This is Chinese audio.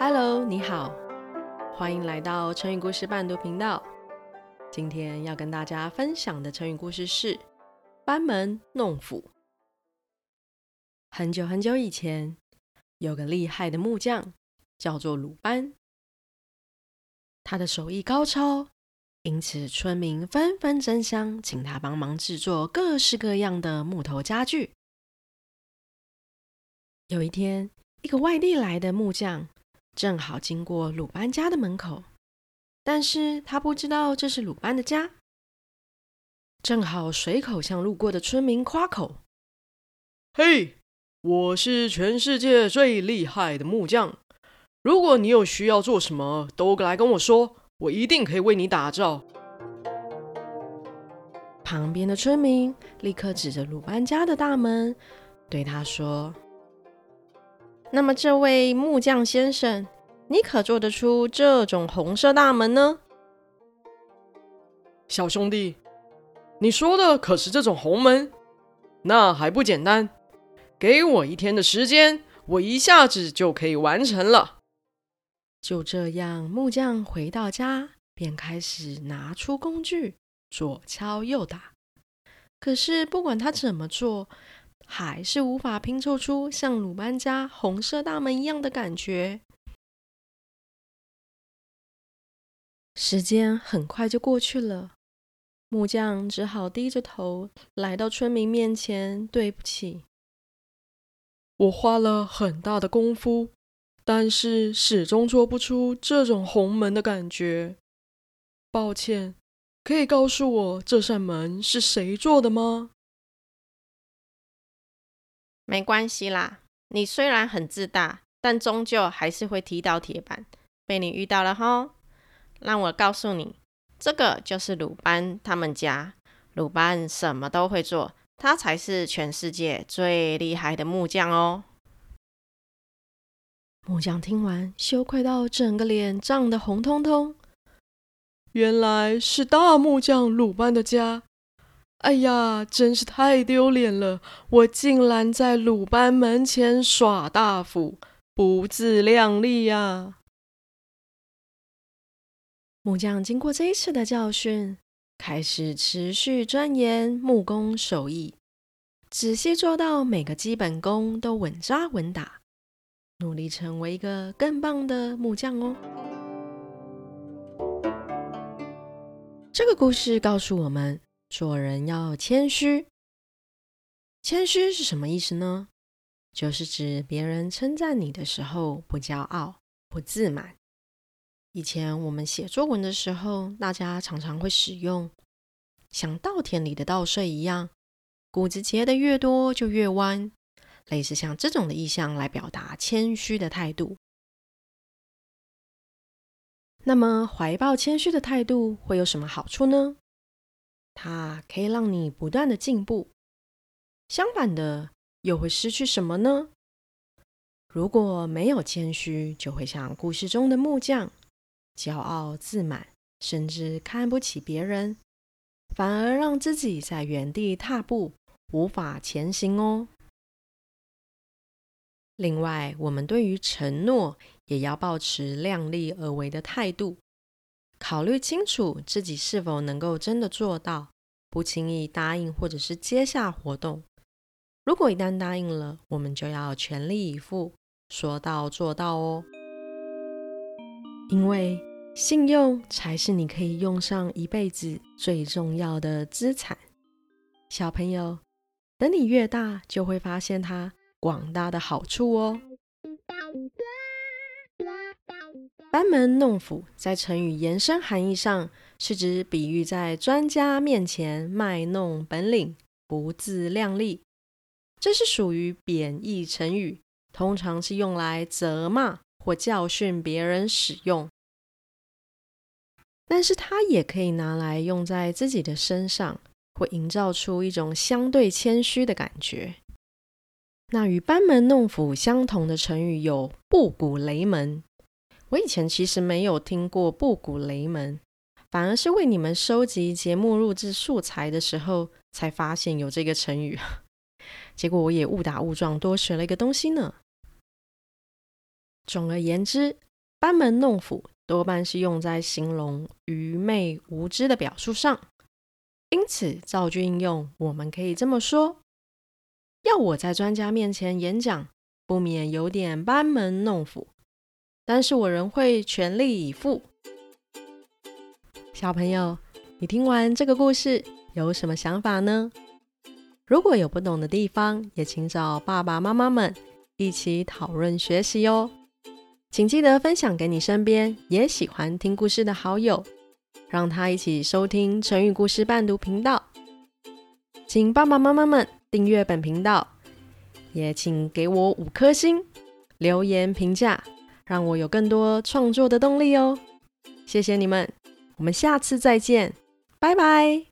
Hello，你好，欢迎来到成语故事伴读频道。今天要跟大家分享的成语故事是“班门弄斧”。很久很久以前，有个厉害的木匠，叫做鲁班。他的手艺高超，因此村民纷纷争相请他帮忙制作各式各样的木头家具。有一天，一个外地来的木匠正好经过鲁班家的门口，但是他不知道这是鲁班的家，正好随口向路过的村民夸口：“嘿，我是全世界最厉害的木匠。”如果你有需要做什么，都来跟我说，我一定可以为你打造。旁边的村民立刻指着鲁班家的大门，对他说：“那么，这位木匠先生，你可做得出这种红色大门呢？”小兄弟，你说的可是这种红门？那还不简单，给我一天的时间，我一下子就可以完成了。就这样，木匠回到家，便开始拿出工具，左敲右打。可是，不管他怎么做，还是无法拼凑出像鲁班家红色大门一样的感觉。时间很快就过去了，木匠只好低着头来到村民面前：“对不起，我花了很大的功夫。”但是始终做不出这种红门的感觉。抱歉，可以告诉我这扇门是谁做的吗？没关系啦，你虽然很自大，但终究还是会踢到铁板，被你遇到了吼。让我告诉你，这个就是鲁班他们家。鲁班什么都会做，他才是全世界最厉害的木匠哦。木匠听完，羞愧到整个脸涨得红彤彤。原来是大木匠鲁班的家！哎呀，真是太丢脸了！我竟然在鲁班门前耍大斧，不自量力呀！木匠经过这一次的教训，开始持续钻研木工手艺，仔细做到每个基本功都稳扎稳打。努力成为一个更棒的木匠哦。这个故事告诉我们，做人要谦虚。谦虚是什么意思呢？就是指别人称赞你的时候，不骄傲、不自满。以前我们写作文的时候，大家常常会使用“像稻田里的稻穗一样，谷子结得越多就越弯”。类似像这种的意象来表达谦虚的态度。那么，怀抱谦虚的态度会有什么好处呢？它可以让你不断的进步。相反的，又会失去什么呢？如果没有谦虚，就会像故事中的木匠，骄傲自满，甚至看不起别人，反而让自己在原地踏步，无法前行哦。另外，我们对于承诺也要保持量力而为的态度，考虑清楚自己是否能够真的做到，不轻易答应或者是接下活动。如果一旦答应了，我们就要全力以赴，说到做到哦。因为信用才是你可以用上一辈子最重要的资产。小朋友，等你越大，就会发现它。广大的好处哦。班门弄斧在成语延伸含义上，是指比喻在专家面前卖弄本领、不自量力。这是属于贬义成语，通常是用来责骂或教训别人使用。但是它也可以拿来用在自己的身上，会营造出一种相对谦虚的感觉。那与班门弄斧相同的成语有布谷雷门。我以前其实没有听过布谷雷门，反而是为你们收集节目录制素材的时候才发现有这个成语。结果我也误打误撞多学了一个东西呢。总而言之，班门弄斧多半是用在形容愚昧无知的表述上，因此造句应用，我们可以这么说：要我在专家面前演讲，不免有点班门弄斧，但是我仍会全力以赴。小朋友，你听完这个故事有什么想法呢？如果有不懂的地方，也请找爸爸妈妈们一起讨论学习哦。请记得分享给你身边也喜欢听故事的好友，让他一起收听成语故事伴读频道。请爸爸妈妈们订阅本频道，也请给我五颗星，留言评价，让我有更多创作的动力哦。谢谢你们，我们下次再见，拜拜。